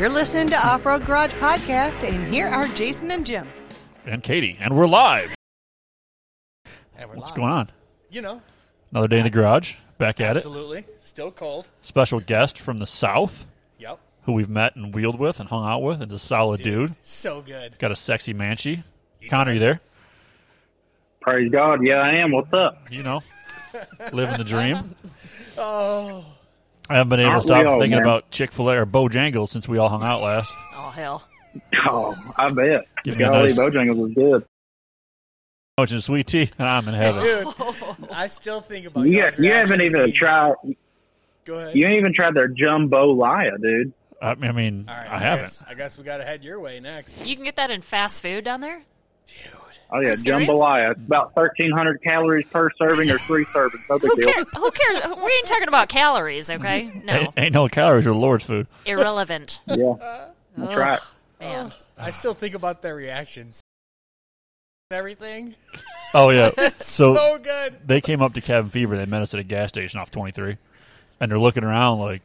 You're listening to Off Road Garage Podcast, and here are Jason and Jim. and Katie, and we're live. And we're What's live. going on? You know, Another day in the garage. Back at it. absolutely. Still cold. Special guest from the south, Yep. who we've met and wheeled with and hung out with, and is a solid dude. So good. Got a sexy manchi. Connor, you there? Praise God. Yeah, I am. What's up? You know, living the dream. Oh, I haven't been able to Aren't stop we all, thinking man? about Chick Fil A or Bojangles since we all hung out last. Oh hell! Oh, I bet. Give me a Golly, nice- Bojangles was good. Oh, Much in sweet tea, and I'm in heaven. dude. I still think about You, y'all's you haven't reaction even scene. tried. Go ahead. You ain't even tried their jambalaya, dude. I, I mean, All right, I haven't. Guess, I guess we got to head your way next. You can get that in fast food down there. Oh yeah, you serious? jambalaya. It's about thirteen hundred calories per serving or three servings. No big Who deal. cares? Who cares? We ain't talking about calories, okay? No, Ain't, ain't no calories or Lord's food. irrelevant. Yeah, that's right. Man, oh, I still think about their reactions. Everything. Oh yeah. So So good. they came up to Cabin Fever. They met us at a gas station off 23, and they're looking around like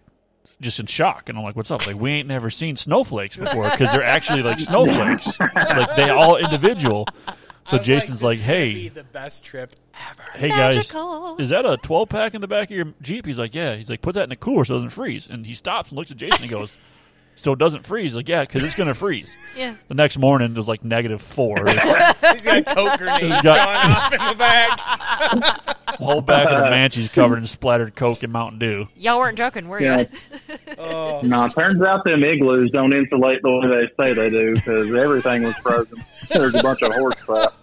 just in shock. And I'm like, "What's up?" Like, we ain't never seen snowflakes before because they're actually like snowflakes. like they all individual. So Jason's like, this is gonna "Hey, be the best trip ever. hey Magical. guys, is that a 12 pack in the back of your Jeep?" He's like, "Yeah." He's like, "Put that in the cooler so it doesn't freeze." And he stops and looks at Jason and goes. So it doesn't freeze? Like, yeah, because it's going to freeze. yeah. The next morning, it was like negative four. He's got coke grenades got- going off in the back. whole back of the Manchi's covered in splattered Coke and Mountain Dew. Y'all weren't joking, were Yeah. you? Oh, No, turns out them igloos don't insulate the way they say they do because everything was frozen. There's a bunch of horse crap.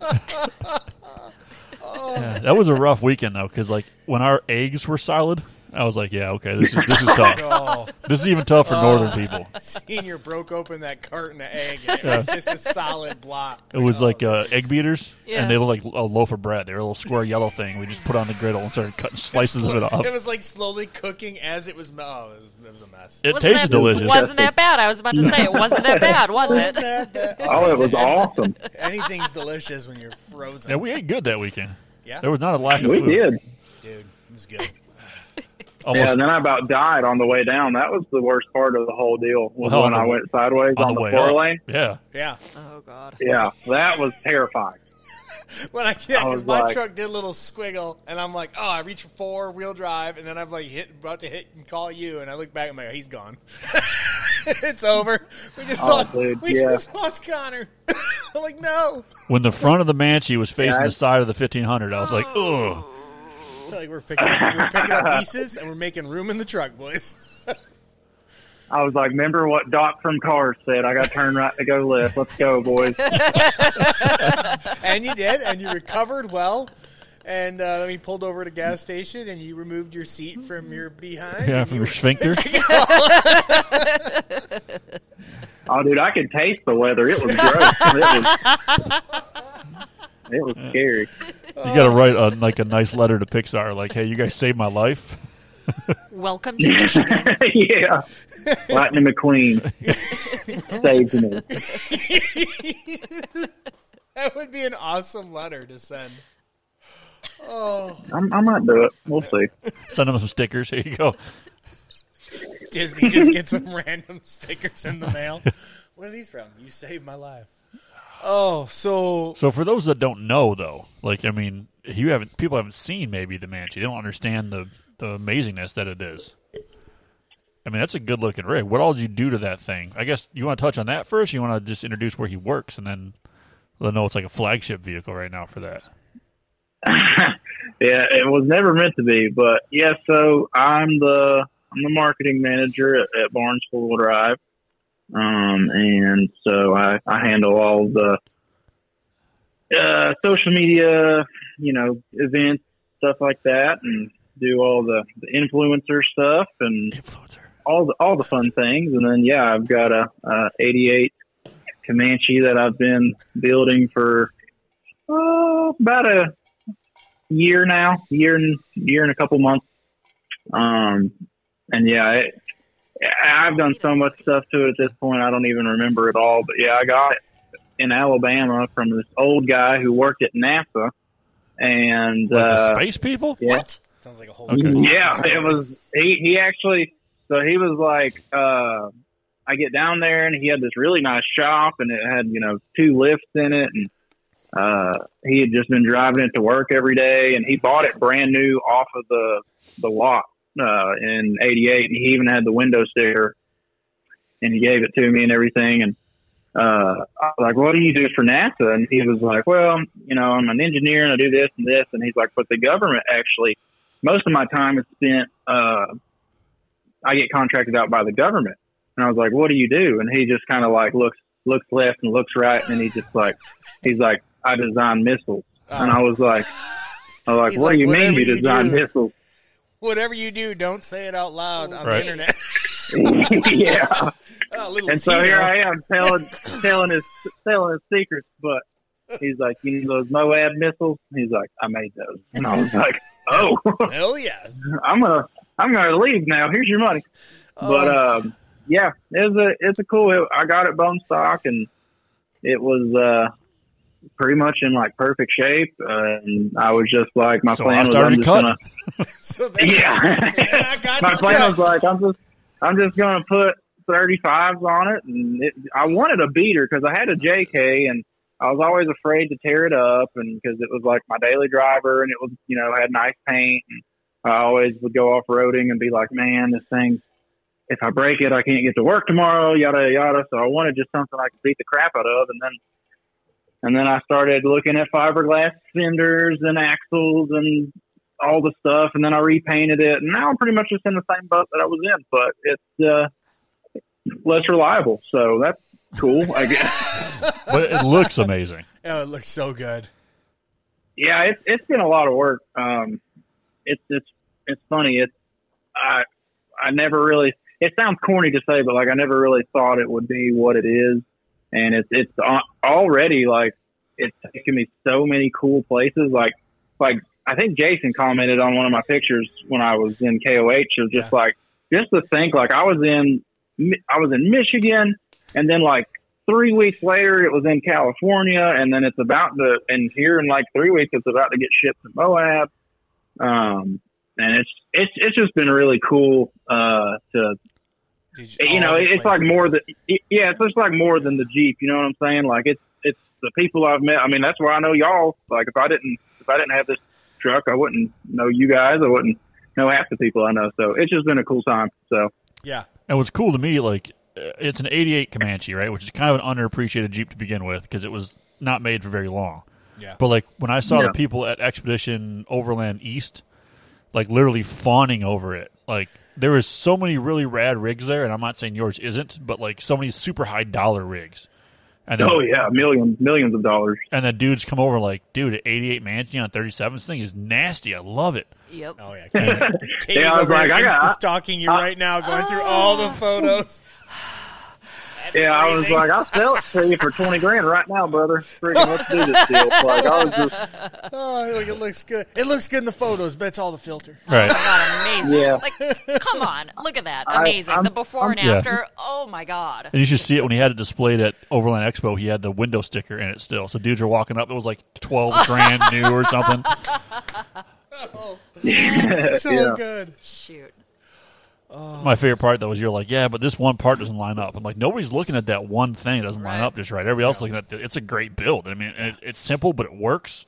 Oh. Yeah, that was a rough weekend though, because like when our eggs were solid, I was like, yeah, okay, this is this is tough. oh. This is even tough for northern people. Senior broke open that carton of egg, and it was just a solid block. It was Oh, like uh, egg beaters, Yeah. and they looked like a loaf of bread. They were a little square yellow thing. We just put on the griddle and started cutting slices of it off. It was like slowly cooking as it was. Oh, it was, it was a mess. It Wasn't tasted that, delicious. Wasn't that bad? I was about to say it wasn't that bad, was it? Oh, it was awesome. Anything's delicious when you're frozen. Yeah, we ate good that weekend. Yeah? There was not a lack of We food. did. Dude, it was good. Almost Yeah, and then I about died on the way down. That was the worst part of the whole deal. Was Well, when I went sideways on on, the the, way four up. lane. Yeah, Yeah. Oh god. Yeah, that was terrifying. When I yeah, because my like- truck did a little squiggle, and I'm like, oh, I reach for four wheel drive, and then I'm like hit about to hit and call you, and I look back, and I'm like, he's gone. it's over. We just Oh, lost. dude, we yeah. just lost Connor. I'm like, no. when the front of the Manchi was facing Yeah, I- the side of the 1500, I was like, oh. ugh. Like we're picking we're picking up pieces, and we're making room in the truck, boys. I was like, remember what Doc from Cars said? I got to turn right to go left. Let's go, boys. and you did, and you recovered well. And uh, then we pulled over at a gas station, and you removed your seat from your behind. Yeah, from you your sphincter. Oh, dude, I could taste the weather. It was gross. it was, it was scary. You got to uh, write a, like a nice letter to Pixar, like, "Hey, you guys saved my life." Welcome to Michigan. yeah. Lightning McQueen saved me. that would be an awesome letter to send. Oh, I'm, I might do it. We'll see. Send them some stickers. Here you go. Disney just get some random stickers in the mail. Where are these from? You saved my life. Oh, so So for those that don't know, though, like I mean, you haven't people haven't seen maybe the Manchi. They don't understand the the amazingness that it is. I mean, that's a good looking rig. What all did you do to that thing? I guess you want to touch on that first. You want to just introduce where he works, and then let them know it's like a flagship vehicle right now for that. yeah, it was never meant to be, but yeah. So I'm the I'm the marketing manager at, at Barnes Four Wheel Drive, um, and so I, I handle all the uh, social media, you know, events, stuff like that, and do all the, the influencer stuff and Influencer. all the all the fun things. And then yeah, I've got a, a '88 Comanche that I've been building for oh, about a year now, year and year and a couple months. Um, and yeah, it, I've done so much stuff to it at this point. I don't even remember it all. But yeah, I got it in Alabama from this old guy who worked at NASA. And Like uh, the space people? yeah. What? sounds like a whole. Okay. yeah, it was. He he actually. So he was like, uh, I get down there and he had this really nice shop and it had, you know, two lifts in it and uh he had just been driving it to work every day and he bought it brand new off of the the lot uh in 88 and he even had the window sticker and he gave it to me and everything and uh I was like, What do you do for NASA? And he was like, Well, you know, I'm an engineer and I do this and this and he's like, But the government actually most of my time is spent uh I get contracted out by the government. And I was like, What do you do? And he just kinda like looks looks left and looks right and he just like he's like, I design missiles. And I was like I was like, He's What like, do you mean you you design do." missiles? Whatever you do, don't say it out loud on Right. the internet. yeah. oh, And so Tito. here I am telling telling his telling his secrets, but he's like, you know those MOAB missiles? He's like, I made those, and I was like, oh, Hell yes. I'm gonna I'm gonna leave now. Here's your money. But Oh. um, yeah, it's a it's a cool. It, I got it bone stock, and it was uh pretty much in like perfect shape. Uh, and I was just like, my So plan was I'm just cut. gonna so yeah. I my plan cut. was like I'm just I'm just gonna put 35s on it, and it, I wanted a beater because I had a JK, and I was always afraid to tear it up, and because it was like my daily driver, and it was you know had nice paint, and I always would go off roading and be like, man, this thing. If I break it, I can't get to work tomorrow. Yada yada. So I wanted just something I could beat the crap out of, and then and then I started looking at fiberglass fenders and axles and all the stuff, and then I repainted it. And now I'm pretty much just in the same boat that I was in, but it's uh, less reliable. So that's cool, I guess. but it looks amazing. Oh, it looks so good. yeah, it's it's been a lot of work. Um, it's it's it's funny. It's I I never really. It sounds corny to say, but like I never really thought it would be what it is, and it's it's already like it's taken me so many cool places. Like like I think Jason commented on one of my pictures when I was in KOH. Of just Yeah. like just to think like I was in I was in Michigan, and then like three weeks later it was in California, and then it's about to and here in like three weeks it's about to get shipped to Moab. Um, and it's it's it's just been really cool uh, to Dude, you know all the it's like more than yeah it's just like more than the Jeep. You know what I'm saying? Like it's it's the people I've met. I mean that's why I know y'all. Like if I didn't if I didn't have this truck, I wouldn't know you guys. I wouldn't know half the people I know. So it's just been a cool time. So Yeah. And what's cool to me, like, uh, it's an 88 Comanche, right? Which is kind of an underappreciated Jeep to begin with because it was not made for very long. Yeah. But, like, when I saw Yeah. the people at Expedition Overland East, like, literally fawning over it, like, there was so many really rad rigs there, and I'm not saying yours isn't, but, like, so many super high dollar rigs. And then, oh yeah, millions millions of dollars. and then dudes come over like, dude, an 88 Mansion on 37, this thing is nasty. I love it. Yep. Oh yeah. Katie's Yeah, I was like, I got- stalking you right now, going through all the oh. photos. Yeah, I was like, I'll sell it to you for twenty grand right now, brother. Freaking, let's do this deal. Like I was just Oh, look, it looks good. It looks good in the photos, but it's all the filter. Right. Oh my God, amazing. Yeah. Like, come on. Look at that. Amazing. I'm- the before and I'm- Yeah. after. Oh, my God. And you should see it when he had it displayed at Overland Expo. He had the window sticker in it still. So dudes are walking up. It was like 12 grand new or something. Oh, So Yeah. good. Shoot. My favorite part though was you're like, yeah, but this one part doesn't line up. I'm like, nobody's looking at that one thing. It doesn't line up just right. Everybody else looking at it. It's a great build. I mean, it, it's simple, but it works.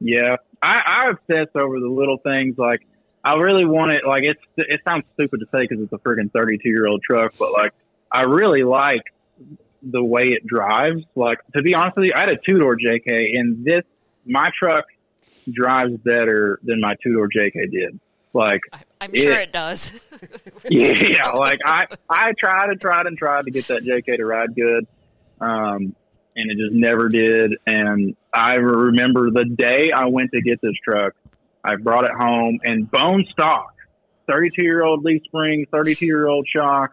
Yeah, I, I obsess over the little things. Like, I really want it. Like, it's it sounds stupid to say because it's a friggin' thirty-two year old truck, but like, I really like the way it drives. Like, to be honest with you, I had a two door JK, and this my truck drives better than my two door JK did. Like, I, I'm sure it does. yeah, like I I tried and tried and tried to get that JK to ride good, um, and it just never did. And I remember the day I went to get this truck, I brought it home and bone stock, thirty two year old leaf spring, thirty two year old shock,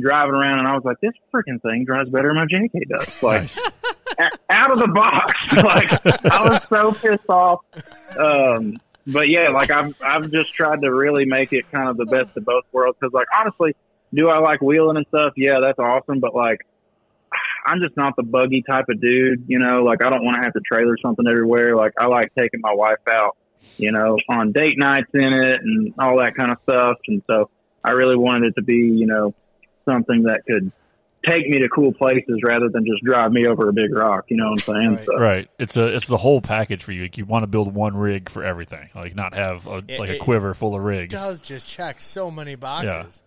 driving around, and I was like, this freaking thing drives better than my JK does. Like a- out of the box, like I was so pissed off. Um, but yeah, like I've I've just tried to really make it kind of the best of both worlds because, like, honestly, do I like wheeling and stuff? Yeah, that's awesome. But like, I'm just not the buggy type of dude. You know, like I don't want to have to trailer something everywhere. Like I like taking my wife out, you know, on date nights in it and all that kind of stuff. And so I really wanted it to be, you know, something that could take me to cool places rather than just drive me over a big rock. You know what I'm saying? Right. So, Right. It's a it's the whole package for you. Like you want to build one rig for everything. Like not have a, It- like a quiver full of rigs. does just check so many boxes.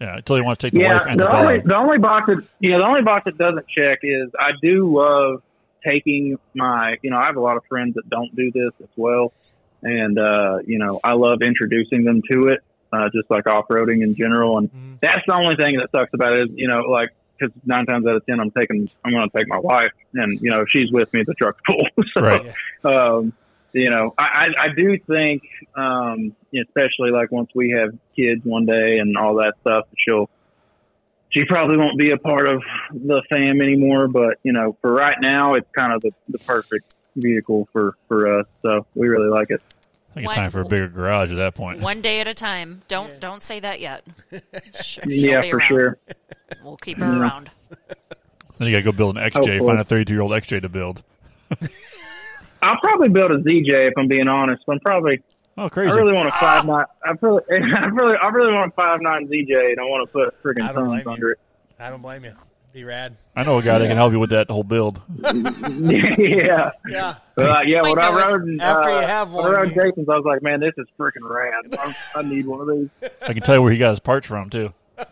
Yeah. Until you want to take the wife Yeah, and the the only dog. the only box that yeah the only box that doesn't check is I do love taking my you know I have a lot of friends that don't do this as well, and uh, you know I love introducing them to it, uh, just like off roading in general, and Mhm. that's the only thing that sucks about it is you know like because nine times out of ten I'm taking I'm going to take my wife, and you know if she's with me the truck's full, so Right. um, you know, I, I, I do think, um, especially like once we have kids one day and all that stuff, she'll, she probably won't be a part of the fam anymore. But you know, for right now, it's kind of the, the perfect vehicle for for us. So we really like it. I think it's One- time for a bigger garage at that point. One day at a time. Don't don't say that yet. She'll yeah, be for around. sure. We'll keep her around. Then you got to go build an XJ. Hopefully. Oh, find a 32 year old XJ to build. I'll probably build a ZJ if I'm being honest. I'm probably. Oh, crazy! I really want a ah! five nine. I really, I really, I really want a five nine ZJ, and I want to put friggin' I don't you. under it. I don't blame you. Be rad. I know a guy that can help you with that whole build. yeah. Yeah. Uh, yeah, when I rode, after uh, you have when I one, rode Jason's, I was like, man, this is freaking rad. I, I need one of these. I can tell you where he got his parts from too.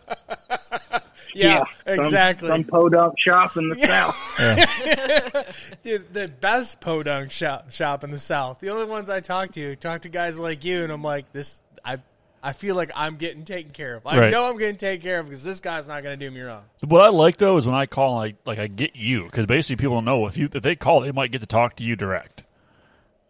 Yeah, some- exactly. Some, podunk shop in the south. Yeah. Dude, the best podunk shop shop in the South. The only ones I talk to talk to guys like you, and I'm like, this. I I feel like I'm getting taken care of. I Right. know I'm getting taken care of because this guy's not going to do me wrong. What I like though is when I call, like like I get you because basically people know if you if they call, they might get to talk to you direct.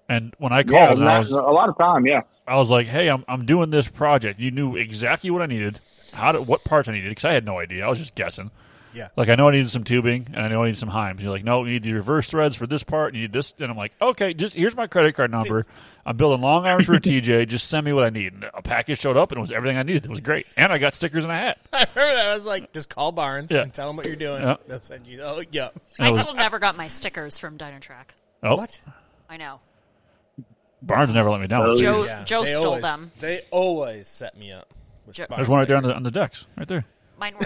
And when I Yeah, called, and I was a lot of time. Yeah, I was like, "Hey, I'm I'm doing this project." You knew exactly what I needed, how to, what parts I needed because I had no idea. I was just guessing. Yeah. Like I know I needed some tubing and I know I need some heims. You're like, "No, you need the reverse threads for this part. You need this." And I'm like, "Okay, just here's my credit card number. I'm building long arms for a TJ. Just send me what I need." And a package showed up and it was everything I needed. It was great, and I got stickers and a hat. I remember that. I was like, just call Barnes Yeah. and tell them what you're doing. Yeah. They'll send you. Oh, yeah. I still never got my stickers from Dynatrac. Oh, What? I know. Barnes never let me down. Oh, Joe- stickers. Joe they stole always, them. They always set me up. with Joe- There's one right there on the on the decks, right there. Mine were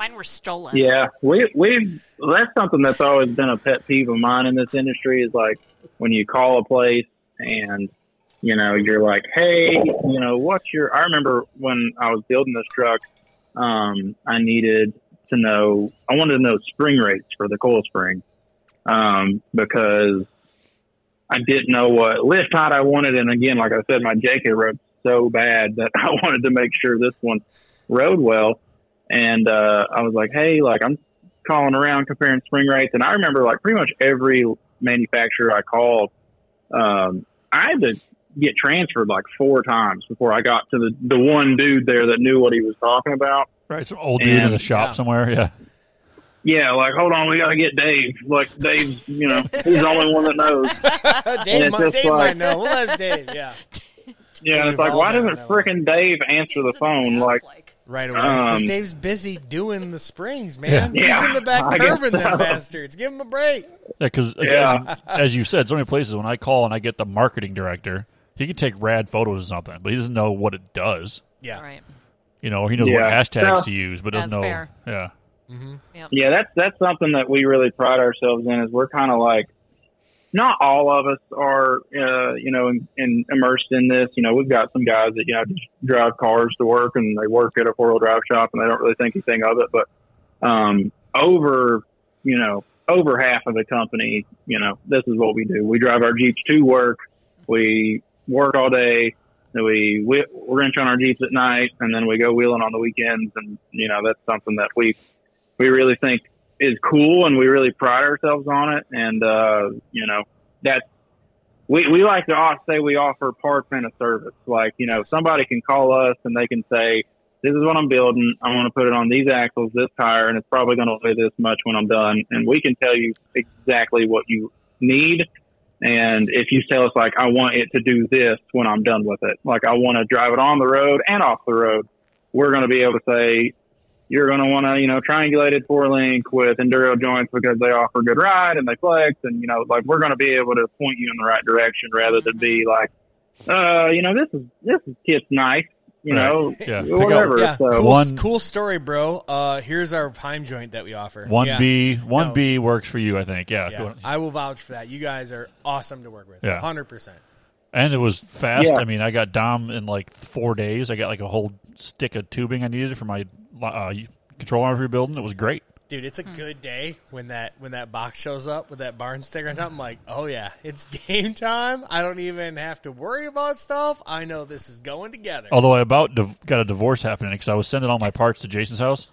mine were stolen. yeah. We we that's something that's always been a pet peeve of mine in this industry is like when you call a place and you know you're like, hey, you know, what's your? I remember when I was building this truck, um, I needed to know. I wanted to know spring rates for the coil spring um, because I didn't know what lift height I wanted. And again, like I said, my JK rode so bad that I wanted to make sure this one rode well. And uh, I was like, hey, like I'm calling around comparing spring rates. And I remember like pretty much every manufacturer I called, um, I had to get transferred like four times before I got to the, the one dude there that knew what he was talking about. Right, some old dude in And- the shop yeah. somewhere. Yeah, Yeah, like hold on, we got to get Dave. Like Dave's, you know, he's the only one that knows. Dave, it's might, Dave like- might know. Well, that's Dave. Yeah. Yeah, and it's like, why doesn't that way. frickin' Dave answer the phone? Like, Right away. Because Um, Dave's busy doing the springs, man. Yeah. He's in the back I guess curving them so. bastards. Give him a break. yeah, because Yeah. as you said, so many places when I call and I get the marketing director, he can take rad photos or something, but he doesn't know what it does. Yeah. right. You know, he knows what hashtags No. to use, but doesn't That's know. fair. Yeah, Yep. yeah, that's that's something that we really pride ourselves in. Is we're kind of like, not all of us are, uh, you know, in, in, immersed in this. You know, we've got some guys that you know just drive cars to work and they work at a four wheel drive shop and they don't really think anything of it. But um, over, you know, over half of the company, you know, this is what we do. We drive our Jeeps to work. We work all day. and We, we wrench on our Jeeps at night, and then we go wheeling on the weekends. And you know, that's something that we we really think is cool, and we really pride ourselves on it. And uh, you know, that's we we like to say we offer parts and a service. Like you know, somebody can call us and they can say, "This is what I'm building. I want to put it on these axles, this tire, and it's probably going to weigh this much when I'm done." And we can tell you exactly what you need. And if you tell us like, I want it to do this when I'm done with it, like I want to drive it on the road and off the road, we're going to be able to say, you're going to want to, you know, triangulated four link with enduro joints because they offer good ride and they flex. And, you know, like we're going to be able to point you in the right direction rather than be like, uh, you know, this is, this is kit's nice. you Right. know, Yeah. Whatever. Yeah, so cool, One- cool story, bro. Uh, here's our Heim joint that we offer. One Yeah. B, one No. B works for you, I think. Yeah, Yeah, cool. I will vouch for that. You guys are awesome to work with. Yeah. hundred percent. and it was fast. Yeah. I mean, I got DOM in like four days. I got like a whole stick of tubing I needed for my uh, control arm Building It was great. Dude, it's a good day when that when that box shows up with that Barnes sticker and something. I'm like, oh yeah, it's game time. I don't even have to worry about stuff. I know this is going together. Although I about div- got a divorce happening because I was sending all my parts to Jason's house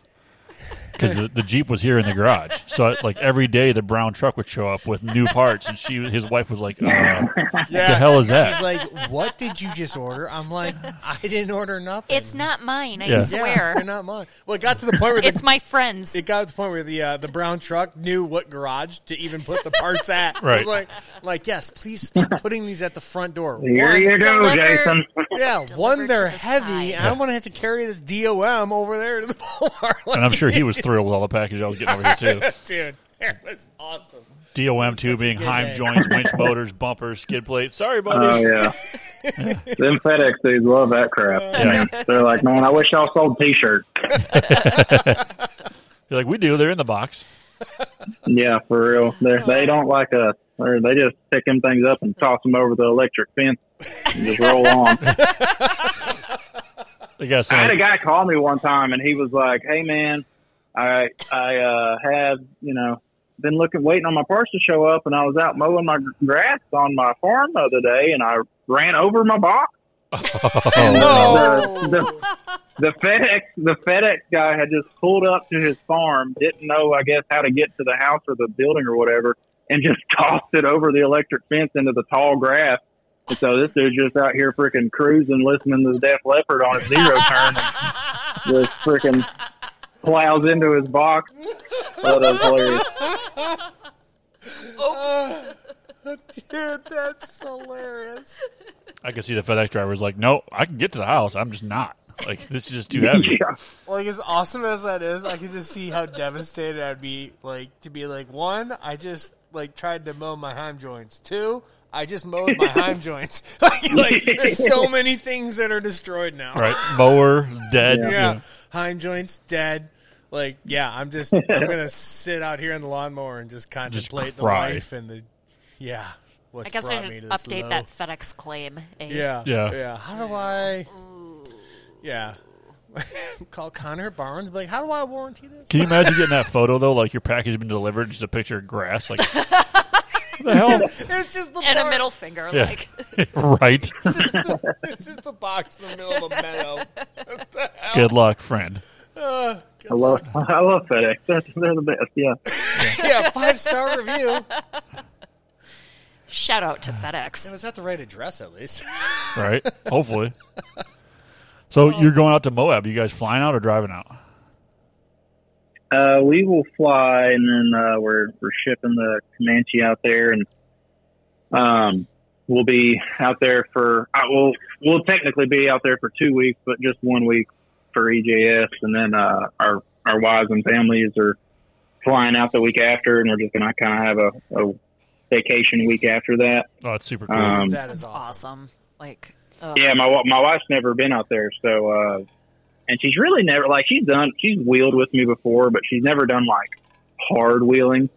because the, the Jeep was here in the garage. So like every day the brown truck would show up with new parts, and she his wife was like, uh, yeah. the hell is that? She's like, what did you just order? I'm like, I didn't order nothing. It's not mine, I Yeah. Yeah, swear. they're not mine. Well, it got to the point where the, it's my friend's. it got to the point where the uh, the brown truck knew what garage to even put the parts at. I Right. was like, like yes, please stop putting these at the front door. here One- you go, Deliver- Jason. Yeah, one they're the heavy. side. and I don't want to have to carry this DOM over there to the Walmart. and I'm sure he was thrilled with all the package I was getting over here too. dude, it was awesome. DOM such a tubing, Heim day. joints, winch motors, bumpers, skid plates. Sorry, buddy. Oh buddy. yeah. Them FedEx dudes love that crap. Uh, man, They're like, man, I wish y'all sold T-shirts. You're like, we do. They're in the box. Yeah, for real. They they don't like us. Or they just pick them things up and toss them over the electric fence and just roll on. They got some. I had a guy call me one time and he was like, "Hey man, I I uh, have you know been looking waiting on my parts to show up and I was out mowing my grass on my farm the other day and I ran over my box. Oh, The, the, the FedEx the FedEx guy had just pulled up to his farm, didn't know I guess how to get to the house or the building or whatever, and just tossed it over the electric fence into the tall grass. And so this dude's just out here freaking cruising, listening to the Def Leppard on his zero turn, and just freaking plows into his box. Oh, that was hilarious. Oh. Dude, that's hilarious. I could see the FedEx driver's like, no, I can get to the house. I'm just not. Like, this is just too heavy. Yeah. Like as awesome as that is, I can just see how devastated I'd be. Like to be like one, I just like tried to mow my Heim joints. Two, I just mowed my Heim joints. like, like, there's so many things that are destroyed now. Right? Mower, dead. Yeah. Yeah. Heim joints dead. Like yeah, I'm just I'm gonna sit out here in the lawnmower and just contemplate the life and the yeah. What's I guess brought I me should to update low. that FedEx claim. eh? Yeah. Yeah. Yeah. How do I? Yeah. Call Connor Barnes. Be like, how do I warranty this? Can you imagine getting that photo, though? Like, your package has been delivered, just a picture of grass. Like, what the hell? It's just the And a middle finger, Yeah. like right. It's just the box in the middle of a meadow. What the hell? Good luck, friend. Uh, I love I love FedEx. They're, they're the best. Yeah. yeah, five star review. shout out to It FedEx. was at the right address at least. Right? Hopefully. So you're going out to Moab. You guys flying out or driving out? Uh, we will fly, and then uh, we're we're shipping the Comanche out there, and um, we'll be out there for. Uh, we'll we'll technically be out there for two weeks, but just one week for EJS, and then uh, our our wives and families are flying out the week after, and we're just gonna kind of have a, a vacation week after that. Oh, it's super cool. Um, that is awesome. awesome. Like, ugh. Yeah, my my wife's never been out there, so uh, and she's really never like she's done she's wheeled with me before, but she's never done like hard wheeling,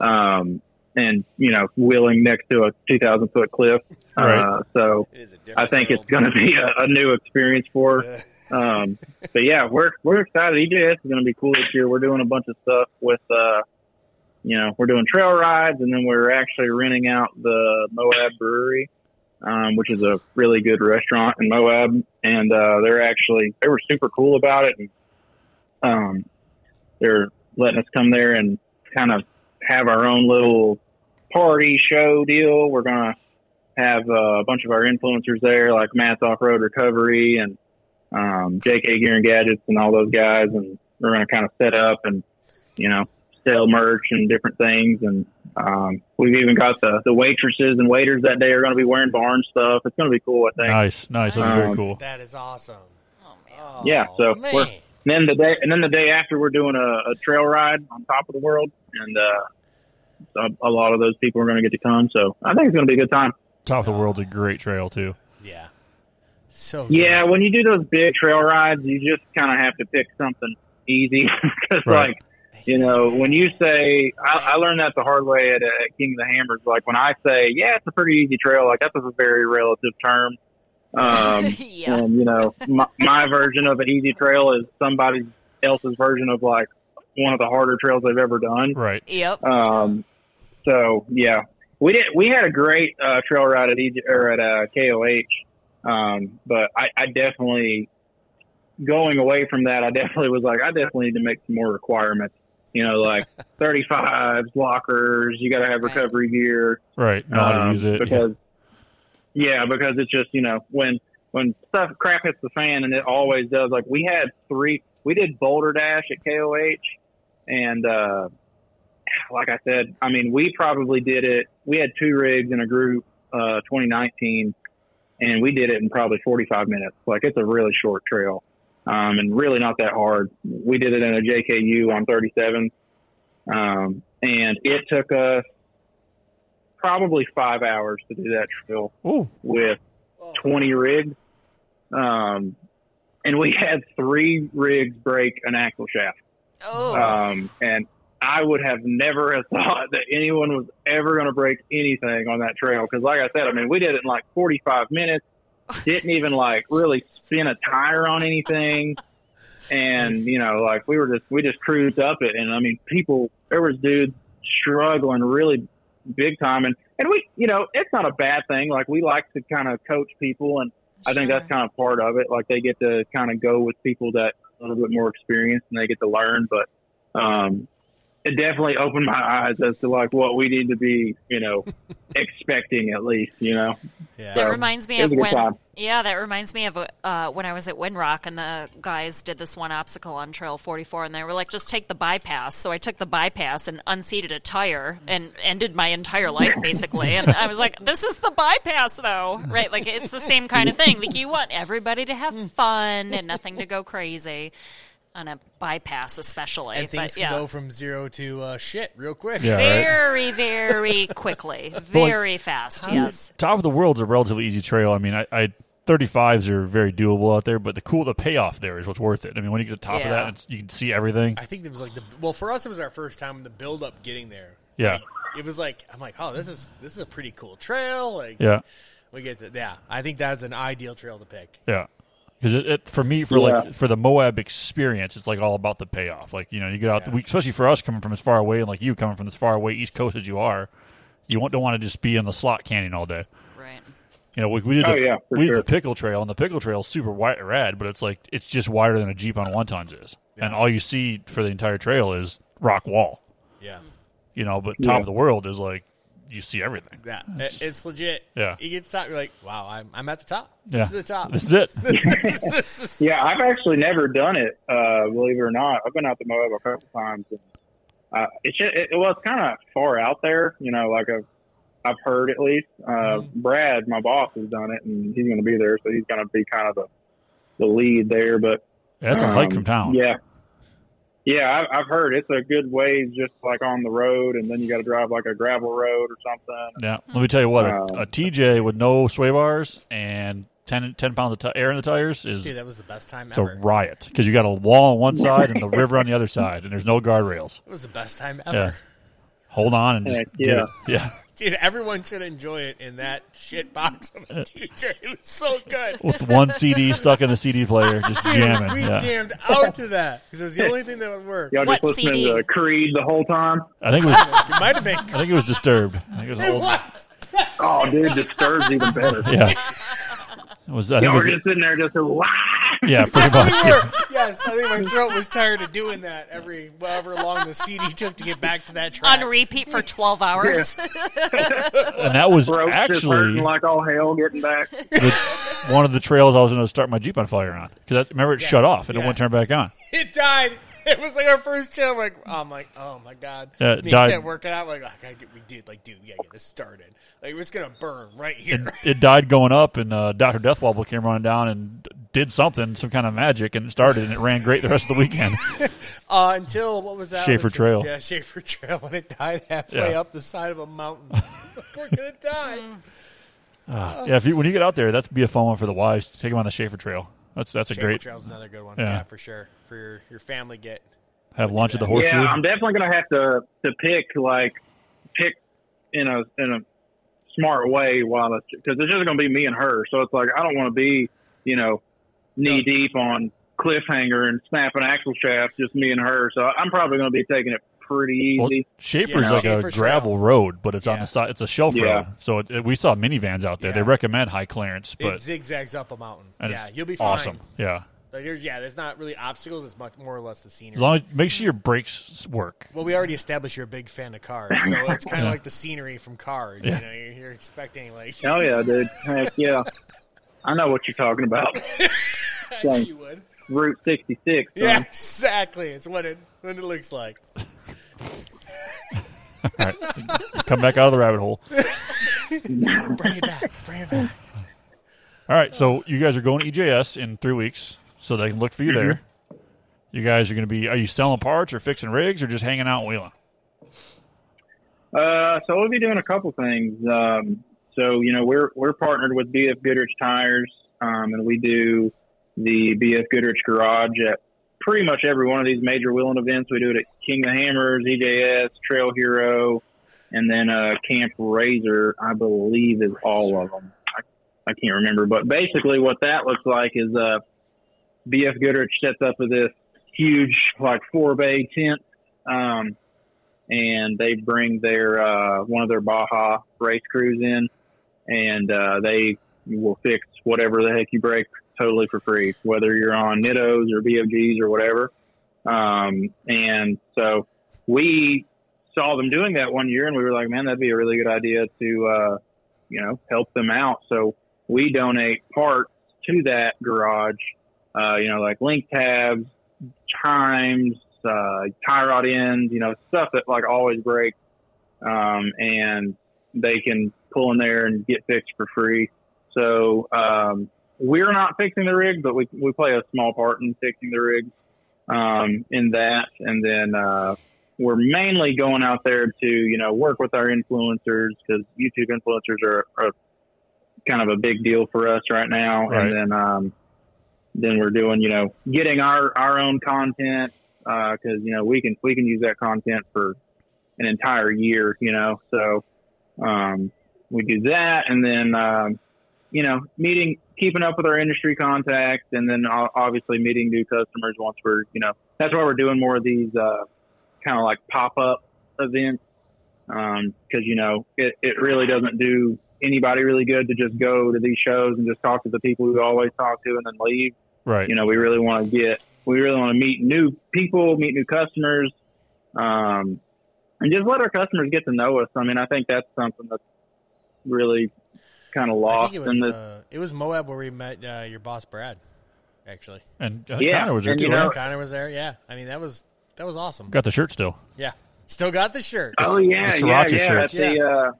um, and you know wheeling next to a two thousand foot cliff. Right. Uh, so It is a I different think it's going to be a, a new experience for her. Um, but yeah, we're we're excited. EJS is going to be cool this year. We're doing a bunch of stuff with, uh, you know, we're doing trail rides, and then we're actually renting out the Moab Brewery, um, which is a really good restaurant in Moab, and uh, they're actually they were super cool about it, and um, they're letting us come there and kind of have our own little party show deal. We're gonna have uh, a bunch of our influencers there, like Matt's Off Road Recovery and um, JK Gear and Gadgets and all those guys, and we're going to kind of set up and you know sell merch and different things. And um, we've even got the the waitresses and waiters that day are going to be wearing Barnes stuff. It's going to be cool, I think. Nice, nice. That's very Um, cool. That is awesome. Oh, man. Oh, Yeah, so man. we're- And then the day, and then the day after, we're doing a, a trail ride on top of the world, and uh, a, a lot of those people are going to get to come. So I think it's going to be a good time. Top of the world's a great trail too. Yeah. So good. Yeah, when you do those big trail rides, you just kind of have to pick something easy because, Right. like, you know, when you say, I, I learned that the hard way at, at King of the Hammers. Like when I say, yeah, it's a pretty easy trail, like that's a very relative term. Um, Yeah. And you know, my, my version of an easy trail is somebody else's version of like one of the harder trails they've ever done. Right. Yep. Um, so yeah, we did. We had a great uh, trail ride at Egypt or at uh, KOH, um, but I, I definitely going away from that. I definitely was like, I definitely need to make some more requirements. You know, like 35s, lockers. You got to have recovery gear. Right. Know how to um, use it. Yeah. because yeah, because it's just you know when when stuff crap hits the fan and it always does. Like we had three, we did Boulder Dash at KOH, and uh, like I said, I mean we probably did it. We had two rigs in a group, uh, 2019, and we did it in probably 45 minutes. Like it's a really short trail. Um, and really not that hard. We did it in a JKU on 37, um, and it took us probably five hours to do that trail Ooh. with 20 rigs. Um, and we had three rigs break an axle shaft. Oh. Um, and I would have never have thought that anyone was ever going to break anything on that trail. Cause like I said, I mean, we did it in like 45 minutes, didn't even like really spin a tire on anything. And, you know, like we were just, we just cruised up it. And I mean, people, there was dudes struggling really big time. And, and we, you know, it's not a bad thing. Like we like to kind of coach people and I think that's kind of part of it. Like they get to kind of go with people that a little bit more experienced and they get to learn. But um, it definitely opened my eyes as to like what we need to be, you know, expecting at least. You know, Yeah. That reminds me of when, time. yeah, that reminds me of uh, when I was at Windrock and the guys did this one obstacle on Trail 44, and they were like, "Just take the bypass." So I took the bypass and unseated a tire and ended my entire life basically. And I was like, "This is the bypass, though, right? Like it's the same kind of thing. Like you want everybody to have fun and nothing to go crazy." On a bypass, especially, and things but can yeah, go from zero to uh, shit real quick. Yeah. right. very, very quickly, very fast. Yes, Top of the world's a relatively easy trail. I mean, I, I 35s are very doable out there, but the cool, the payoff there is what's worth it. I mean, when you get to the top of that, it's, you can see everything. I think it was like the well for us. It was our first time the build up getting there. Yeah. Like, it was like I'm like, oh, this is this is a pretty cool trail. Like, Yeah. we get to yeah. I think that's an ideal trail to pick. Yeah. Because it, it, for me, for Yeah. like for the Moab experience, it's like all about the payoff. Like you know, you get out, Yeah. we, especially for us coming from as far away, and like you coming from as far away East Coast as you are, you want, don't want to just be in the slot canyon all day. right. You know, we, we did the, Oh, yeah, for we did the pickle trail, and the pickle trail is super wide, rad, but it's like it's just wider than a Jeep on one tons is, and all you see for the entire trail is rock wall. Yeah, You know, but top Yeah. of the world is like you see everything. yeah. It, it's legit. Yeah. you get to the top. You're like, wow, I'm I'm at the top. This Yeah, is the top. This is it. This is- yeah, I've actually never done it. Uh, believe it or not, I've been out to Moab a couple times. And, uh, it's just, it, well, it's kind of far out there. You know, like I've I've heard at least. Uh, Brad, my boss, has done it, and he's going to be there, so he's going to be kind of the the lead there. But Yeah, it's a hike Um, from town. Yeah. Yeah, I've, I've heard it's a good ways just like on the road, and then you got to drive like a gravel road or something. Yeah, let me tell you what a, Um, a TJ with no sway bars and 10, 10 pounds of ti air in the tires is Dude, that was the best time it's a riot because you got a wall on one side and the river on the other side, and there's no guardrails. It was the best time ever. Yeah, hold on and just Heck, get yeah. it. Yeah, Dude, everyone should enjoy it in that shit box of a DJ. It was so good. with one CD stuck in the CD player, just Dude, jamming. we Yeah, jammed out to that because it was the only thing that would work. Y'all What just listening CD? to Creed the whole time? I think it was. It might have been. I think it was Disturbed. I think it was It old. was. Oh, dude, Disturbed's even better. Yeah, it was. I think Y'all it were was, just sitting there just wow. yeah, pretty much. We were. Yes, I think my throat was tired of doing that every however long the CD took to get back to that track. On repeat for 12 hours. And that was Throat actually like all hell getting back. the, one of the trails I was going to start my Jeep on fire on because remember it shut off and it Yeah. wouldn't turn back on. It died. It was like our first trail. Like, oh, I'm like, oh my god. Yeah, it And died. can't work it out. Like, oh, I gotta get, we did. Like, dude, we gotta get this started. Like, it's gonna burn right here. it, it died going up, and uh, Doctor Deathwobble came running down and did something, some kind of magic, and it started, and it ran great the rest of the weekend. Uh, until what was that? Shafer Trail. Yeah, Shafer Trail when it died halfway Yeah. up the side of a mountain. We're gonna die. yeah, if you, when you get out there, that's be a fun one for the wives. Take them on the Shafer Trail. That's that's a Shafer great. Trail's another good one. Yeah. Yeah. for sure. For your, your family get. Have lunch at the horseshoe. Yeah, I'm definitely gonna have to to pick like pick in a in a smart way while it's because it's just gonna be me and her. So it's like I don't want to be you know knee deep on cliffhanger and snapping axle shafts, just me and her. So I'm probably gonna be taking it pretty Well, easy. Shafer's Yeah, like Shafer a Trail. gravel road, but it's on the side. It's a shelf Yeah. road, so it, it- we saw minivans out there. They recommend high clearance, It but zigzags up a mountain. and Yeah, it's you'll be fine. awesome. Yeah, Like there's yeah, there's not really obstacles. It's much more or less the scenery. as long as make sure your brakes work. well, we already established you're a big fan of cars, so it's kind of Yeah. like the scenery from Cars. Yeah. You know, you're, you're expecting like Hell yeah, dude. Heck yeah. I know what you're talking about. Dang. you would. Route 66. son. Yeah, exactly. It's what it what it looks like. All right, come back out of the rabbit hole. Bring it back. Bring it back. All right, so you guys are going to EJS in three weeks, so they can look for you Mm-hmm. there. You guys are going to be. Are you selling parts or fixing rigs or just hanging out and wheeling? Uh, so we'll be doing a couple things. Um, so you know we're we're partnered with BF Goodrich Tires, um, and we do the BF Goodrich Garage at pretty much every one of these major wheeling events. We do it at King of Hammers, EJS, Trail Hero, and then uh, Camp RZR. I believe is all of them. I, I can't remember, but basically what that looks like is uh, BF Goodrich sets up with this huge like four bay tent. Um, and they bring their uh, one of their Baja race crews in, and uh, they will fix whatever the heck you break totally for free, whether you're on Nittos or BFGs or whatever. Um, and so we saw them doing that one year, and we were like, man, that'd be a really good idea to uh, you know help them out. So we donate parts to that garage, uh, you know, like link tabs, Heims, uh, tie rod ends, you know, stuff that like always breaks. Um, and they can pull in there and get fixed for free. So, um, we're not fixing the rig, but we, we play a small part in fixing the rig, um, in that. And then, uh, we're mainly going out there to, you know, work with our influencers because YouTube influencers are, are kind of a big deal for us right now. Right. And then, um, then we're doing, you know, getting our, our own content, uh, cause, you know, we can, we can use that content for an entire year, you know, so, um, we do that. And then, um, you know, meeting, keeping up with our industry contacts and then obviously meeting new customers once we're, you know, that's why we're doing more of these, uh, kind of like pop up events. Um, cause you know, it, it really doesn't do anybody really good to just go to these shows and just talk to the people we always talk to and then leave Right. you know, we really want to get, we really want to meet new people, meet new customers, um, and just let our customers get to know us. I mean, I think that's something that's really kind of I lost think it in was this. uh, it was Moab where we met uh, your boss Brad. Actually, and uh, Yeah, Connor was there and too. you know- right? Connor was there. Yeah, I mean that was that was awesome. Got the shirt still. Yeah, still got the shirt. oh yeah, the yeah, Sriracha yeah. shirts. That's the, uh,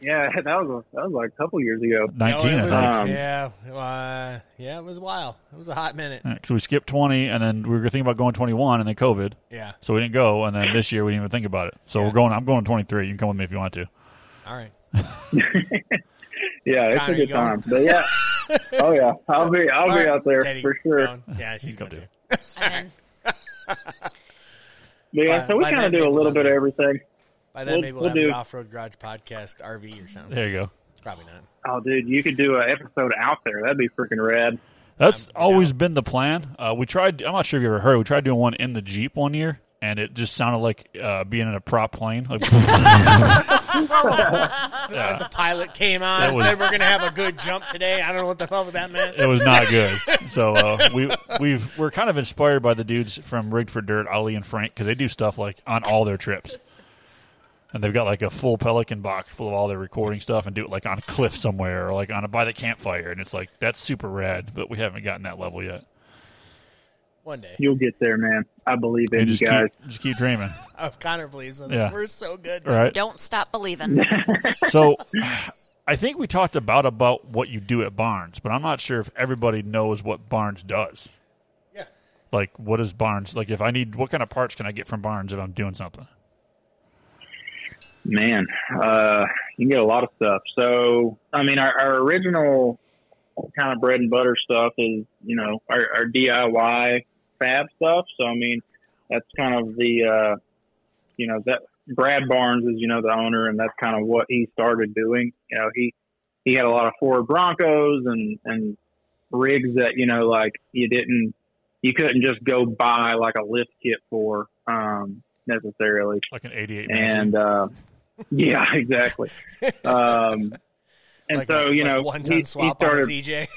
yeah, that was a, that was like a couple years ago. Nineteen. No, was. Um, yeah, uh, yeah, it was a while. It was a hot minute. So we skipped twenty, and then we were thinking about going twenty-one, and then COVID, Yeah. so we didn't go. And then this year we didn't even think about it. So Yeah. we're going. I'm going twenty-three. You can come with me if you want to. All right. Yeah, it's Connor, a good time. But yeah, oh yeah, I'll be I'll All be right, out there Teddy, for sure. going. Yeah, she's going going to. to. I'm in. But yeah, so we kind of do a little bit of have- everything. By then, We'll- maybe we'll, we'll have do- the Off Road Garage podcast RV or something. There you go. Probably not. Oh, dude, you could do an episode out there. That'd be freaking rad. That's I'm always down. been the plan. Uh, we tried. I'm not sure if you ever heard. We tried doing one in the Jeep one year, and it just sounded like uh, being in a prop plane. Like, yeah, The pilot came on That and was- said we're going to have a good jump today. I don't know what the hell that meant. it was not good. So uh, we we've we're kind of inspired by the dudes from Rigged for Dirt, Ali and Frank, because they do stuff like on all their trips, and they've got like a full Pelican box full of all their recording stuff, and do it like on a cliff somewhere or like on a by the campfire, and it's like that's super rad. But we haven't gotten that level yet. One day. You'll get there, man. I believe in And you just guys. keep just keep dreaming, Oh, Connor believes in us. Yeah. We're so good. right? Don't stop believing. So I think we talked about about what you do at Barnes, but I'm not sure if everybody knows what Barnes does. Yeah. Like what is Barnes? Like if I need what kind of parts can I get from Barnes if I'm doing something? Man, uh, You can get a lot of stuff. So, I mean, our, our original kind of bread and butter stuff is, you know, our, our DIY fab stuff. So, I mean, that's kind of the, uh, you know, that Brad Barnes is, you know, the owner, and that's kind of what he started doing. You know, he he had a lot of Ford Broncos and and rigs that you know, like you didn't, you couldn't just go buy like a lift kit for um, necessarily. Like an 88 And uh, yeah, exactly. Um, and Like so a- you like know, one he, ton he swap on a started CJ.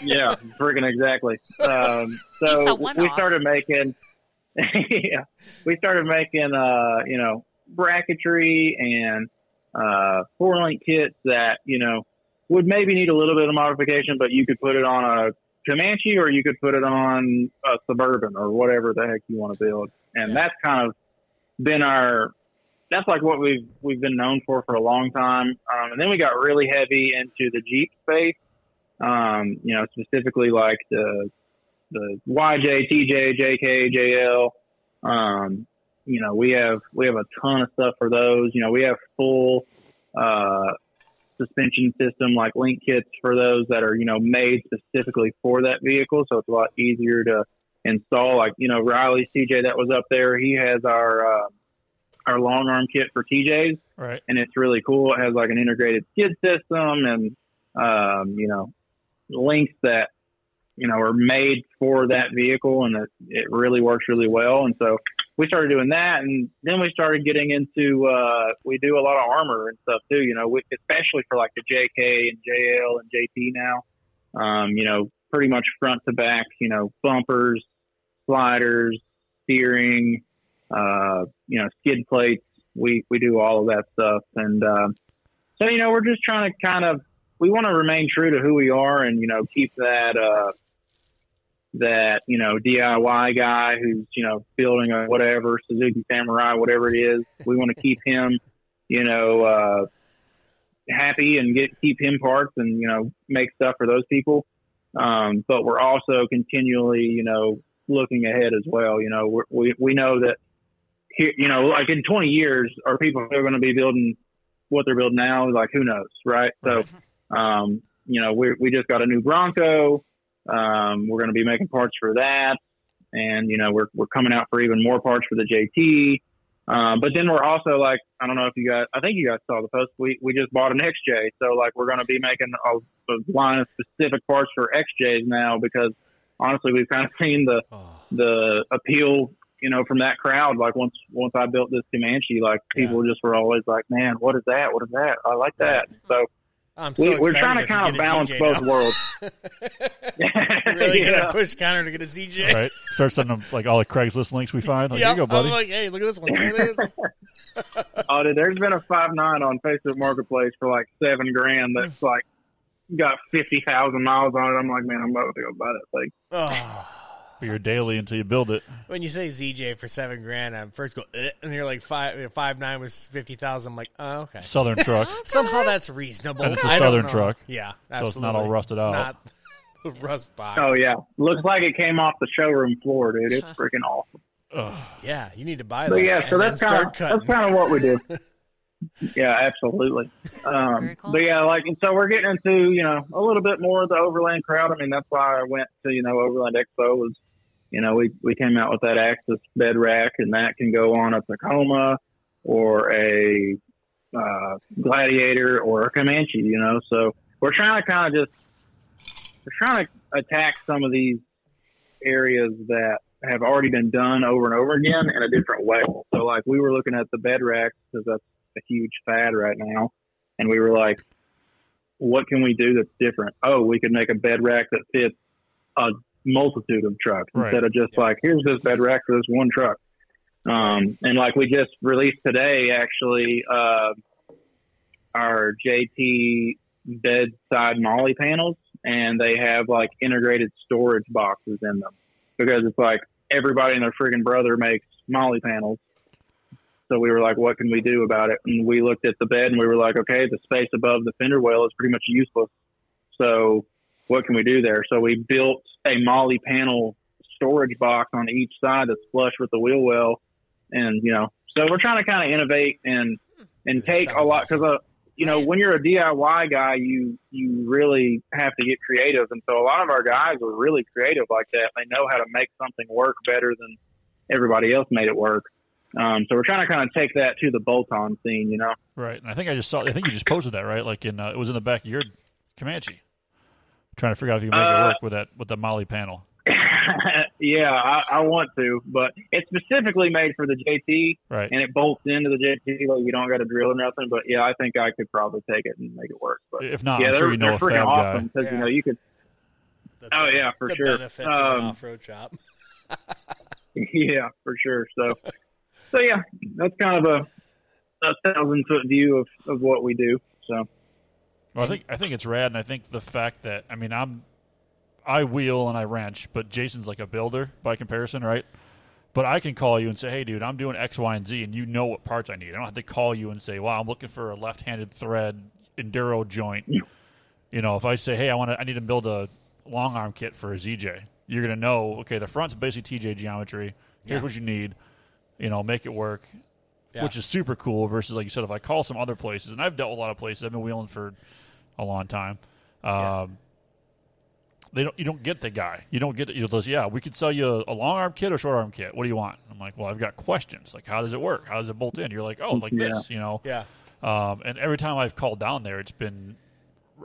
yeah, freaking exactly. Um, so we started making, yeah, we started making, uh, you know, bracketry and uh, four link kits that you know would maybe need a little bit of modification, but you could put it on a Comanche or you could put it on a Suburban or whatever the heck you want to build, and that's kind of been our. That's like what we've we've been known for for a long time, um, and then we got really heavy into the Jeep space um, you know, specifically like the the YJ, TJ, JK, JL. Um, you know, we have we have a ton of stuff for those. You know, we have full uh, suspension system like link kits for those that are you know made specifically for that vehicle, so it's a lot easier to install. Like you know, Riley CJ that was up there, he has our uh, our long arm kit for TJs Right. and it's really cool. It has like an integrated skid system and um, you know links that you know are made for that vehicle, and it, it really works really well. And so we started doing that, and then we started getting into uh, we do a lot of armor and stuff too. You know, we, especially for like the JK and JL and JT now. Um, you know, pretty much front to back. You know, bumpers, sliders, steering, uh, you know, skid plates. We we do all of that stuff, and um, so you know, we're just trying to kind of we want to remain true to who we are, and you know, keep that uh, that you know DIY guy who's you know building a whatever Suzuki Samurai, whatever it is. We want to keep him, you know, uh, happy and get keep him parts and you know make stuff for those people. Um, but we're also continually, you know, looking ahead as well. You know, we we know that here, you know, like in 20 years, are people going to be building what they're building now? Like, who knows, right? So, um, you know, we we just got a new Bronco. Um, we're going to be making parts for that, and you know, we're we're coming out for even more parts for the JT. Uh, but then we're also like, I don't know if you guys, I think you guys saw the post. We we just bought an XJ, so like we're going to be making a, a line of specific parts for XJs now because honestly, we've kind of seen the Oh, the appeal, you know, from that crowd. Like once once I built this Comanche, like people just were always like, "Man, what is that? What is that? I like that." So I'm so we, we're trying to kind of balance CJ both now. worlds. really Yeah. gonna push Connor to get a CJ. Right. Start sending them like all the Craigslist links we find. Like, Yep. here you go, buddy. I'm like, hey, look at this one. Look at this. Oh, dude, there's been a five nine on Facebook Marketplace for like seven grand. That's like got fifty thousand miles on it. I'm like, man, I'm about to go buy that thing. Oh. Be your daily until you build it. When you say ZJ for seven grand, I'm first go, eh, and you're like five five nine was fifty thousand. I'm like, oh, okay. Southern truck. Somehow that's reasonable. And it's a I don't Southern truck. Yeah, So it's not all rusted It's out. Not the rust box. Oh yeah, looks like it came off the showroom floor, dude. It's freaking awesome. yeah. You need to buy that. But yeah, so that's kind of that's kind of what we do. yeah, absolutely. Um, cool. But yeah, like, and so we're getting into you know a little bit more of the overland crowd. I mean, that's why I went to you know Overland Expo was, you know, we we came out with that Axis bed rack, and that can go on a Tacoma or a uh, Gladiator or a Comanche. You know, so we're trying to kind of just we're trying to attack some of these areas that have already been done over and over again in a different way. So, like, we were looking at the bed racks because that's a huge fad right now, and we were like, "What can we do that's different?" Oh, we could make a bed rack that fits a multitude of trucks Right. instead of just like, "Here's this bed rack for this one truck." Um, and like we just released today, actually, uh, our JT bedside MOLLE panels, and they have like integrated storage boxes in them because it's like everybody and their friggin' brother makes MOLLE panels. So we were like, what can we do about it? And we looked at the bed and we were like, okay, the space above the fender well is pretty much useless. So what can we do there? So we built a MOLLE panel storage box on each side that's flush with the wheel well. And, you know, so we're trying to kind of innovate and, and take a sounds lot awesome. because you know, when you're a DIY guy, you you really have to get creative, and so a lot of our guys are really creative like that. They know how to make something work better than everybody else made it work. Um, so we're trying to kind of take that to the bolt-on scene, you know. Right, and I think I just saw. I think you just posted that right, like in uh, it was in the back of your Comanche. Trying to figure out if you can make it Uh, work with that with the MOLLE panel. yeah, I, I want to, but it's specifically made for the JT, Right. and it bolts into the JT. Like you don't got to drill or nothing. But yeah, I think I could probably take it and make it work. But If not, yeah, I'm they're, sure you know they're a freaking fab awesome because Yeah. you know you could. The, Oh, yeah, for the sure. benefits of an Um, off-road shop. Yeah, for sure. So, so yeah, that's kind of a a thousand foot view of of what we do. So Well, I think I think it's rad, and I think the fact that I mean I'm I wheel and I wrench, but Jason's like a builder by comparison, right? But I can call you and say, "Hey, dude, I'm doing X, Y, and Z," and you know what parts I need. I don't have to call you and say, "Wow, I'm looking for a left-handed thread enduro joint." You know, if I say, "Hey, I want to, I need to build a long arm kit for a ZJ," you're gonna know, okay, the front's basically TJ geometry. Here's Yeah. what you need. You know, make it work Yeah. which is super cool. Versus, like you said, if I call some other places, and I've dealt with a lot of places, I've been wheeling for a long time. Um, They don't. You don't get the guy. You don't get. You know, those. Yeah, we could sell you a, a long arm kit or short arm kit. What do you want? I'm like, well, I've got questions. Like, how does it work? How does it bolt in? You're like, oh, like Yeah. this. You know. yeah. Um, and every time I've called down there, it's been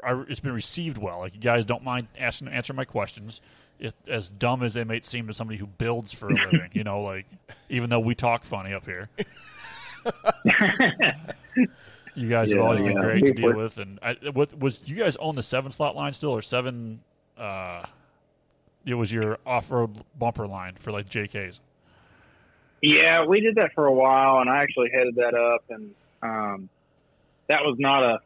I, it's been received well. Like you guys don't mind asking answering my questions. It, as dumb as they may seem to somebody who builds for a living, you know, like even though we talk funny up here, you guys have Yeah, always been great to deal with. And I, what was you guys own the seven slot line still or seven? Uh, it was your off road bumper line for like JKs. Yeah, we did that for a while, and I actually headed that up, and um, that was not a,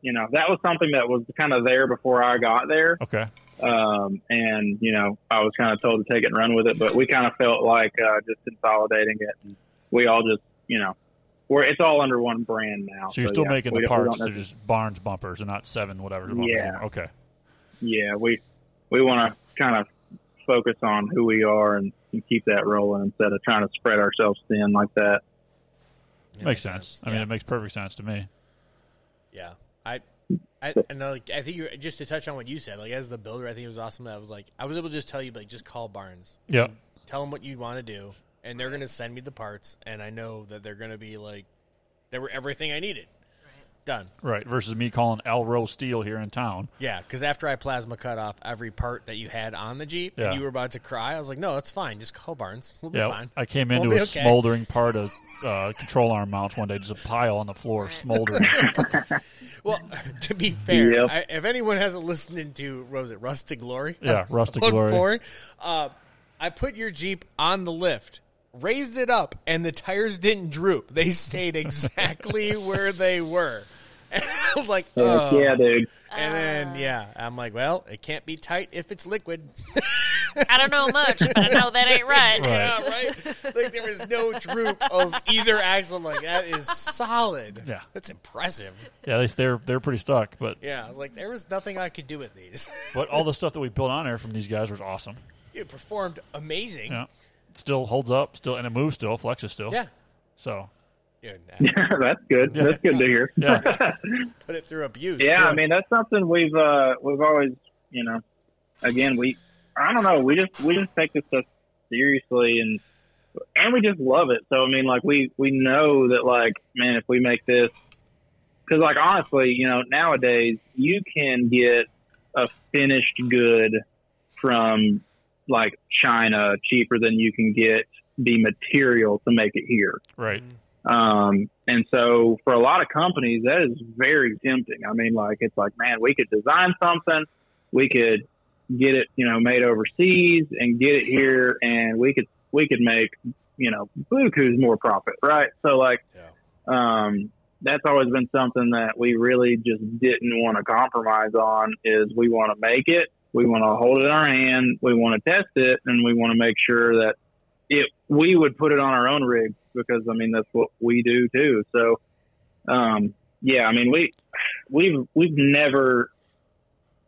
you know, that was something that was kind of there before I got there, Okay, um, and you know, I was kind of told to take it and run with it, but we kind of felt like uh, just consolidating it, and we all just, you know, we're it's all under one brand now. so you're still yeah, making the parts. don't They're just Barnes bumpers and not seven whatever. bumpers Yeah. anymore. Okay. yeah, we we want to kind of focus on who we are and, and keep that rolling instead of trying to spread ourselves thin like that. It makes sense. I mean, it makes perfect sense to me. Yeah, I, I, and like I think you just to touch on what you said, like as the builder, I think it was awesome. That I was like, I was able to just tell you, like, just call Barnes, Yeah. tell them what you want to do, and they're gonna send me the parts, and I know that they're gonna be like, they were everything I needed. Done. Right. Versus me calling Elro Steel here in town. Yeah, because after I plasma cut off every part that you had on the Jeep, Yeah. and you were about to cry, I was like, no, it's fine. Just call Barnes. We'll be Yeah. fine. I came We'll into be a okay. smoldering part of uh, control arm mounts one day, just a pile on the floor, smoldering. Well, to be fair, Yep. I, if anyone hasn't listened to what was it Rustic Glory? Yeah, Rustic Glory. four, uh, I put your Jeep on the lift, raised it up, and the tires didn't droop. They stayed exactly where they were. And I was like, Heck oh. yeah, dude. And then yeah, I'm like, well, it can't be tight if it's liquid. I don't know much, but I know that ain't right. Right. yeah, right. Like there was no droop of either axle. I'm like that is solid. Yeah. that's impressive. yeah, at least they're they're pretty stuck. But Yeah, I was like, there was nothing I could do with these. but all the stuff that we built on there from these guys was awesome. it performed amazing. Yeah. Still holds up, still and it moves still, flexes still. Yeah. So Dude, nah, that's good. Yeah. That's good to hear. yeah. put it through abuse. Yeah, too. I mean that's something we've uh we've always you know again we I don't know we just we just take this stuff seriously and and we just love it. So I mean like we we know that like man if we make this because like honestly you know nowadays you can get a finished good from like China cheaper than you can get the material to make it here. Right. Um, and so for a lot of companies, that is very tempting. I mean, like, it's like, man, we could design something, we could get it, you know, made overseas and get it here and we could, we could make, you know, buku's more profit, right? So like, um, that's always been something that we really just didn't want to compromise on is we want to make it, we want to hold it in our hand, we want to test it, and we want to make sure that it we would put it on our own rig because I mean that's what we do too. So um, yeah, I mean we we've we've never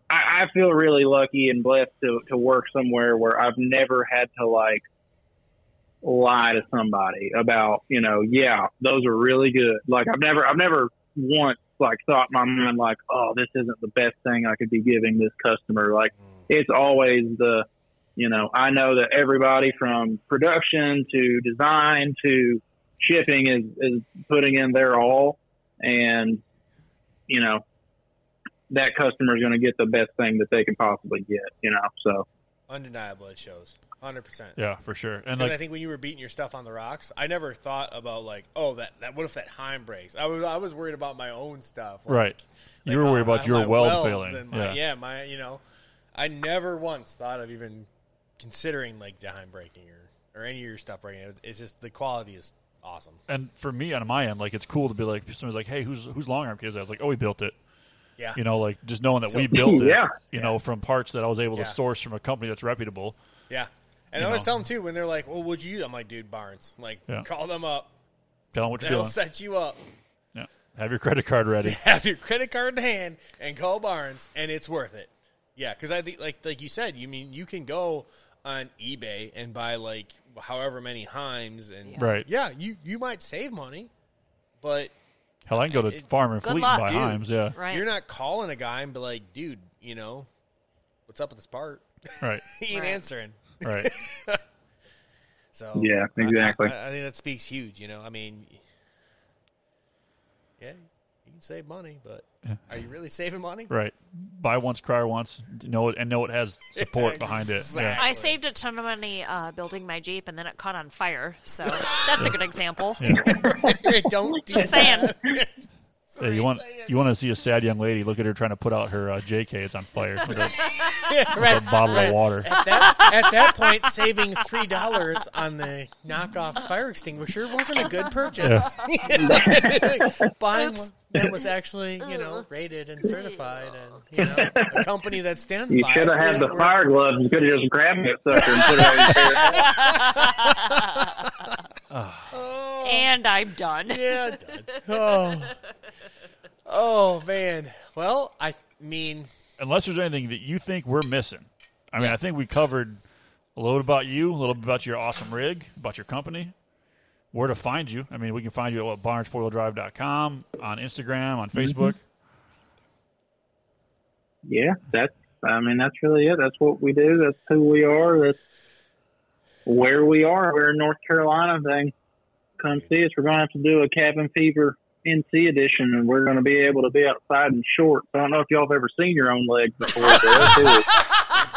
I, I feel really lucky and blessed to, to work somewhere where I've never had to like lie to somebody about, you know, yeah, those are really good. Like I've never I've never once like thought in my mind like, oh, this isn't the best thing I could be giving this customer. Like mm. it's always the, you know, I know that everybody from production to design to shipping is is putting in their all, and you know that customer is going to get the best thing that they can possibly get. You know, so Undeniable, it shows. Hundred percent. Yeah, for sure. And like I think when you were beating your stuff on the rocks, I never thought about like, oh, that, that what if that Heim breaks? I was I was worried about my own stuff. Like, right, you like were worried oh, about how your my weld failing. And my, yeah. yeah. my you know, I never once thought of even considering like the Heim breaking or or any of your stuff breaking. It- It's just the quality is awesome. And for me on my end, like it's cool to be like somebody's like, "Hey, who's who's long arm kids?" I was like, "Oh, we built it." Yeah, You know, like just knowing that So- we built it. Yeah. You know, from parts that I was able Yeah. to source from a company that's reputable. yeah. And You I always know. tell them too when they're like, "Well, would you?" I'm like, "Dude, Barnes, like, Yeah. call them up. Tell them what you're They'll doing. set you up. Yeah. Have your credit card ready. have your credit card in hand and call Barnes, and it's worth it. Yeah, because I think like like you said, you mean you can go on eBay and buy like however many Heims, and Right. yeah, you you might save money, but Hell, I can go to It- Farm and Fleet luck, and buy dude. Heims. Yeah. Right. you're not calling a guy and be like, dude, you know, what's up with this part? Right. he ain't Right. answering. Right. So Yeah, exactly. I, I think that speaks huge. You know, I mean, yeah, you can save money, but are you really saving money? right. Buy once, cry once. Know it and know it has support behind it. Yeah. I saved a ton of money uh, building my Jeep, and then it caught on fire. So that's a good example. Don't do Just saying. That. Hey, you want you want to see a sad young lady? Look at her trying to put out her uh, JK. It's on fire with a, Yeah, with right. a bottle of water. At that, at that point, saving three dollars on the knockoff fire extinguisher wasn't a good purchase. Buying Oops. one that was actually, you know, rated and certified, and you know, a company that stands you by. should have had the worth- fire gloves. You could have just grabbed that sucker and put it on your chair. And I'm done. Yeah, done. Oh. oh man. Well, I mean, Unless there's anything that you think we're missing. I mean, I think we covered a little bit about you, a little bit about your awesome rig, about your company, where to find you. I mean, we can find you at what, barnes4wheeldrive.com, on Instagram, on mm-hmm. Facebook. Yeah, that's. I mean, that's really it. That's what we do. That's who we are. That's where we are. We're in North Carolina. Thing, come see us. We're going to have to do a cabin fever NC edition, and we're going to be able to be outside in shorts. I don't know if y'all have ever seen your own legs before.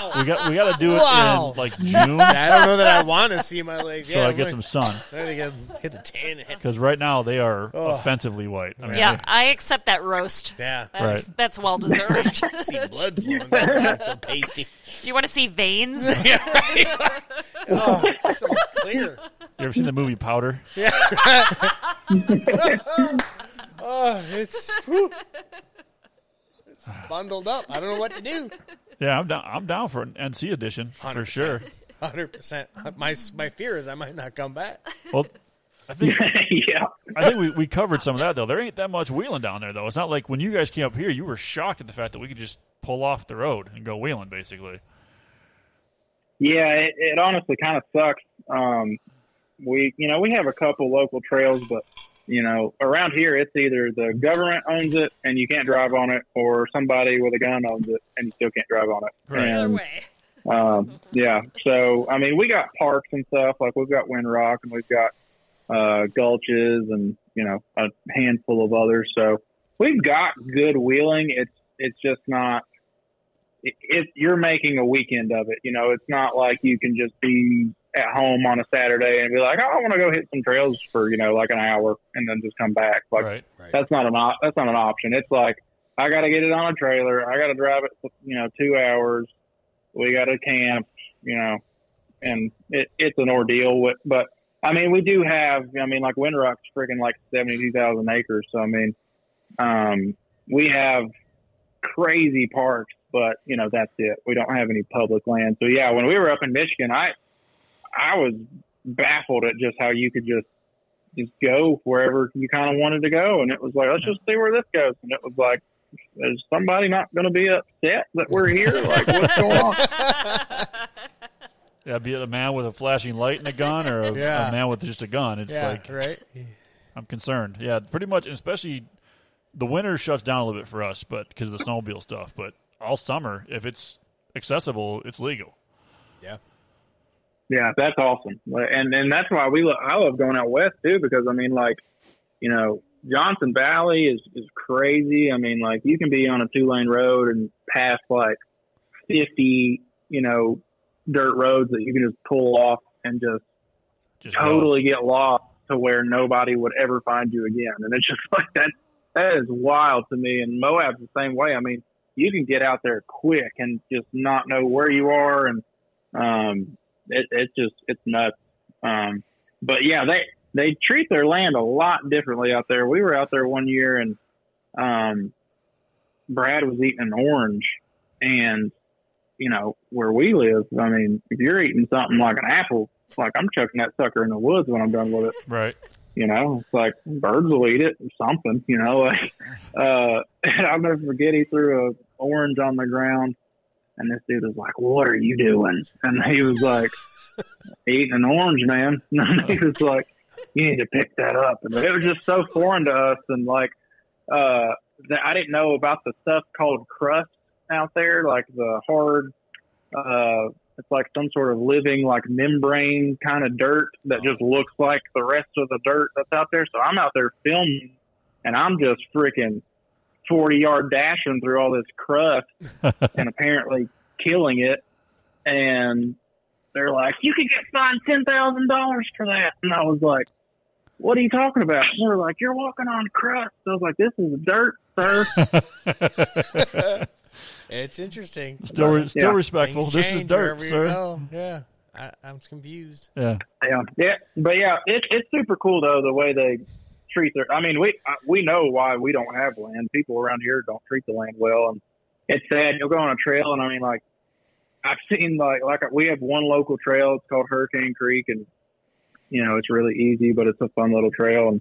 But that's it. We got we got to do it Wow. in like June, I don't know that I want to see my legs. so yeah, I get I'm some sun. Ready to get hit the tan. Hit. Because right now they are Oh. offensively white. I mean, Yeah, I accept that roast. Yeah. That's, Right. that's well deserved. See blood flowing. It's so pasty. Do you want to see veins? Yeah, right. oh, it's almost clear. You ever seen the movie Powder? Oh, it's whew. it's bundled up. I don't know what to do. Yeah, I'm down. I'm down for an NC edition for 100%. sure. Hundred percent. My my fear is I might not come back. Well, I think yeah. I think we, we covered some of that though. There ain't that much wheeling down there though. It's not like when you guys came up here, you were shocked at the fact that we could just pull off the road and go wheeling basically. Yeah, it, it honestly kind of sucks. Um, we, you know, we have a couple local trails, but you know, around here, it's either the government owns it and you can't drive on it, or somebody with a gun owns it and you still can't drive on it. Right. No And, way. um, yeah, so I mean, we got parks and stuff. Like we've got Windrock and we've got uh, gulches and you know a handful of others. So we've got good wheeling. It's it's just not. It, it, you're making a weekend of it. You know, it's not like you can just be at home on a Saturday and be like, oh, I want to go hit some trails for you know like an hour and then just come back. Like Right. that's not an op- that's not an option. It's like I got to get it on a trailer. I got to drive it, for, you know, two hours. We got to camp, you know, and it, it's an ordeal. With, but I mean, we do have. I mean, like Windrock's freaking like seventy two thousand acres. So I mean, um, we have crazy parks, but you know that's it. We don't have any public land. So yeah, when we were up in Michigan, I I was baffled at just how you could just just go wherever you kind of wanted to go. And it was like, let's just see where this goes. And it was like, is somebody not going to be upset that we're here? Like, what's going on? Yeah, be it a man with a flashing light and a gun or a, Yeah. a man with just a gun. It's Yeah, like right. I'm concerned. Yeah, pretty much, and especially the winter shuts down a little bit for us, but because of the snowmobile stuff. But all summer, if it's accessible, it's legal. Yeah. Yeah, that's awesome, and and that's why we lo- I love going out west too because I mean like, you know, Johnson Valley is is crazy. I mean like you can be on a two lane road and pass like fifty you know dirt roads that you can just pull off and just Just go. totally get lost to where nobody would ever find you again. And it's just like that. That is wild to me. And Moab's the same way. I mean, you can get out there quick and just not know where you are, and um, it, it's just it's nuts. Um, but yeah, they they treat their land a lot differently out there. We were out there one year, and um, Brad was eating an orange, and you know where we live. I mean, if you're eating something like an apple, like I'm chucking that sucker in the woods when I'm done with it. Right. You know, it's like birds will eat it or something. You know, like uh, and I'll never forget he threw a orange on the ground, and this dude was like, "What are you doing?" And he was like, "Eating an orange, man." And he was like, "You need to pick that up." And it was just so foreign to us, and like uh, that I didn't know about the stuff called crust out there, like the hard. Uh, it's like some sort of living, like membrane kind of dirt that just looks like the rest of the dirt that's out there. So I'm out there filming, and I'm just freaking forty yard dashing through all this crust, and apparently killing it. And they're like, "You could get fined ten thousand dollars for that," and I was like. What are you talking about? And they're like, you're walking on crust. I was like, this is dirt, sir. It's interesting. Still, re- still Yeah. respectful. Things This is dirt, sir. go. Yeah. I, I'm confused. Yeah. Yeah, yeah, but yeah, it, it's super cool though the way they treat their. I mean, we uh, we know why we don't have land. People around here don't treat the land well, and it's sad. You'll go on a trail, and I mean, like I've seen like like we have one local trail. It's called Hurricane Creek, and you know it's really easy, but it's a fun little trail. And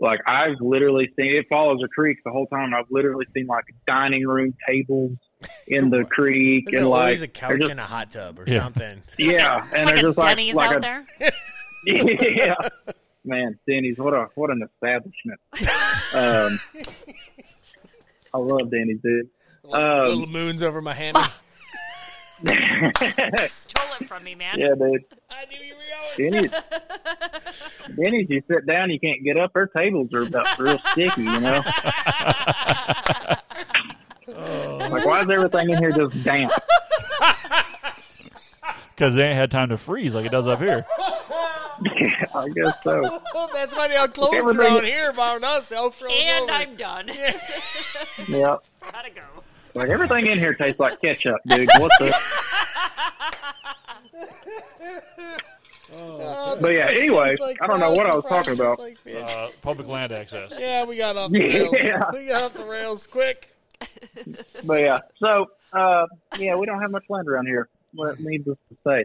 like I've literally seen it follows a creek the whole time. I've literally seen like dining room tables in the creek, There's and like always a couch just- and a hot tub or Yeah. something. yeah, and like they're a just like Denny's like out a, there. yeah, man, Danny's what a what an establishment. Um, I love Denny's, dude. Um, Little moons over my hand. Stole it from me, man. yeah, dude. I knew you were going. Denny's, Denny's, you sit down, you can't get up. Their tables are about real sticky, you know. Like, why is everything in here just damp? Because they ain't had time to freeze like it does up here. Yeah, I guess so. That's why they all closed Everything- around here about us. They'll froze And over. I'm done. Yeah, Gotta go. like everything in here tastes like ketchup, dude. What the? But yeah, anyway, like I don't know what I was talking about. like. Uh, public land access. yeah, we got off the rails. Yeah. We got off the rails quick. But yeah, so uh, yeah, we don't have much land around here. What needless to say.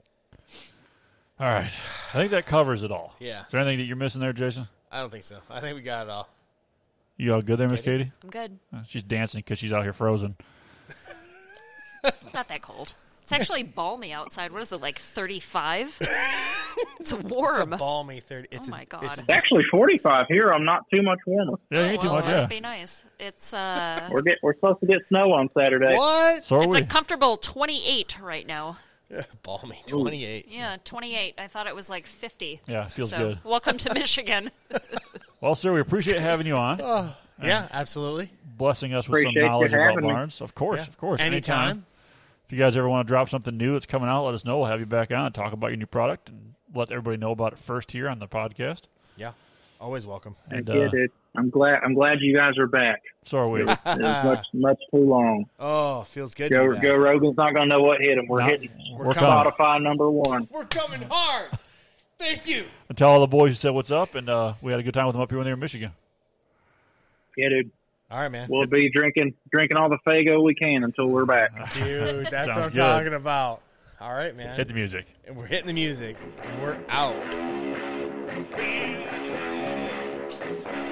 All right. I think that covers it all. Yeah. Is there anything that you're missing there, Jason? I don't think so. I think we got it all. You all good there, Miss Katie? I'm good. Uh, She's dancing because she's out here frozen. It's not that cold. It's actually balmy outside. What is it, like 35? it's warm. It's a balmy thirty. It's Oh a- my God. It's a, actually 45 here. I'm not too much warmer. Yeah, you ain't too well, much, must yeah. be nice. It's uh, We're get we're supposed to get snow on Saturday. what? So are it's we. a comfortable 28 right now. balmy twenty eight. Yeah, 28. I thought it was like 50. yeah, feels so, good. welcome to Michigan. Well, sir, we appreciate having you on, oh. Yeah, absolutely. blessing us with some Appreciate you knowledge about having me. Barnes. Of course, Yeah. of course. Anytime. If you guys ever want to drop something new that's coming out, let us know. We'll have you back on and talk about your new product and let everybody know about it first here on the podcast. Yeah, always welcome. And yeah, uh, dude. I'm glad I'm glad you guys are back. so are we. It was much much too long. Oh, feels good. Joe, to. Joe Rogan's not gonna know what hit him. We're No, hitting we're coming. Spotify number one. We're coming hard. Thank you. And tell all the boys you said what's up, and uh, we had a good time with them up here when they were in Michigan. Yeah, dude. All right, man. We'll be drinking drinking all the Faygo we can until we're back. Dude, that's what I'm good. talking about. All right, man. Hit the music. And we're hitting the music. And we're out. Peace.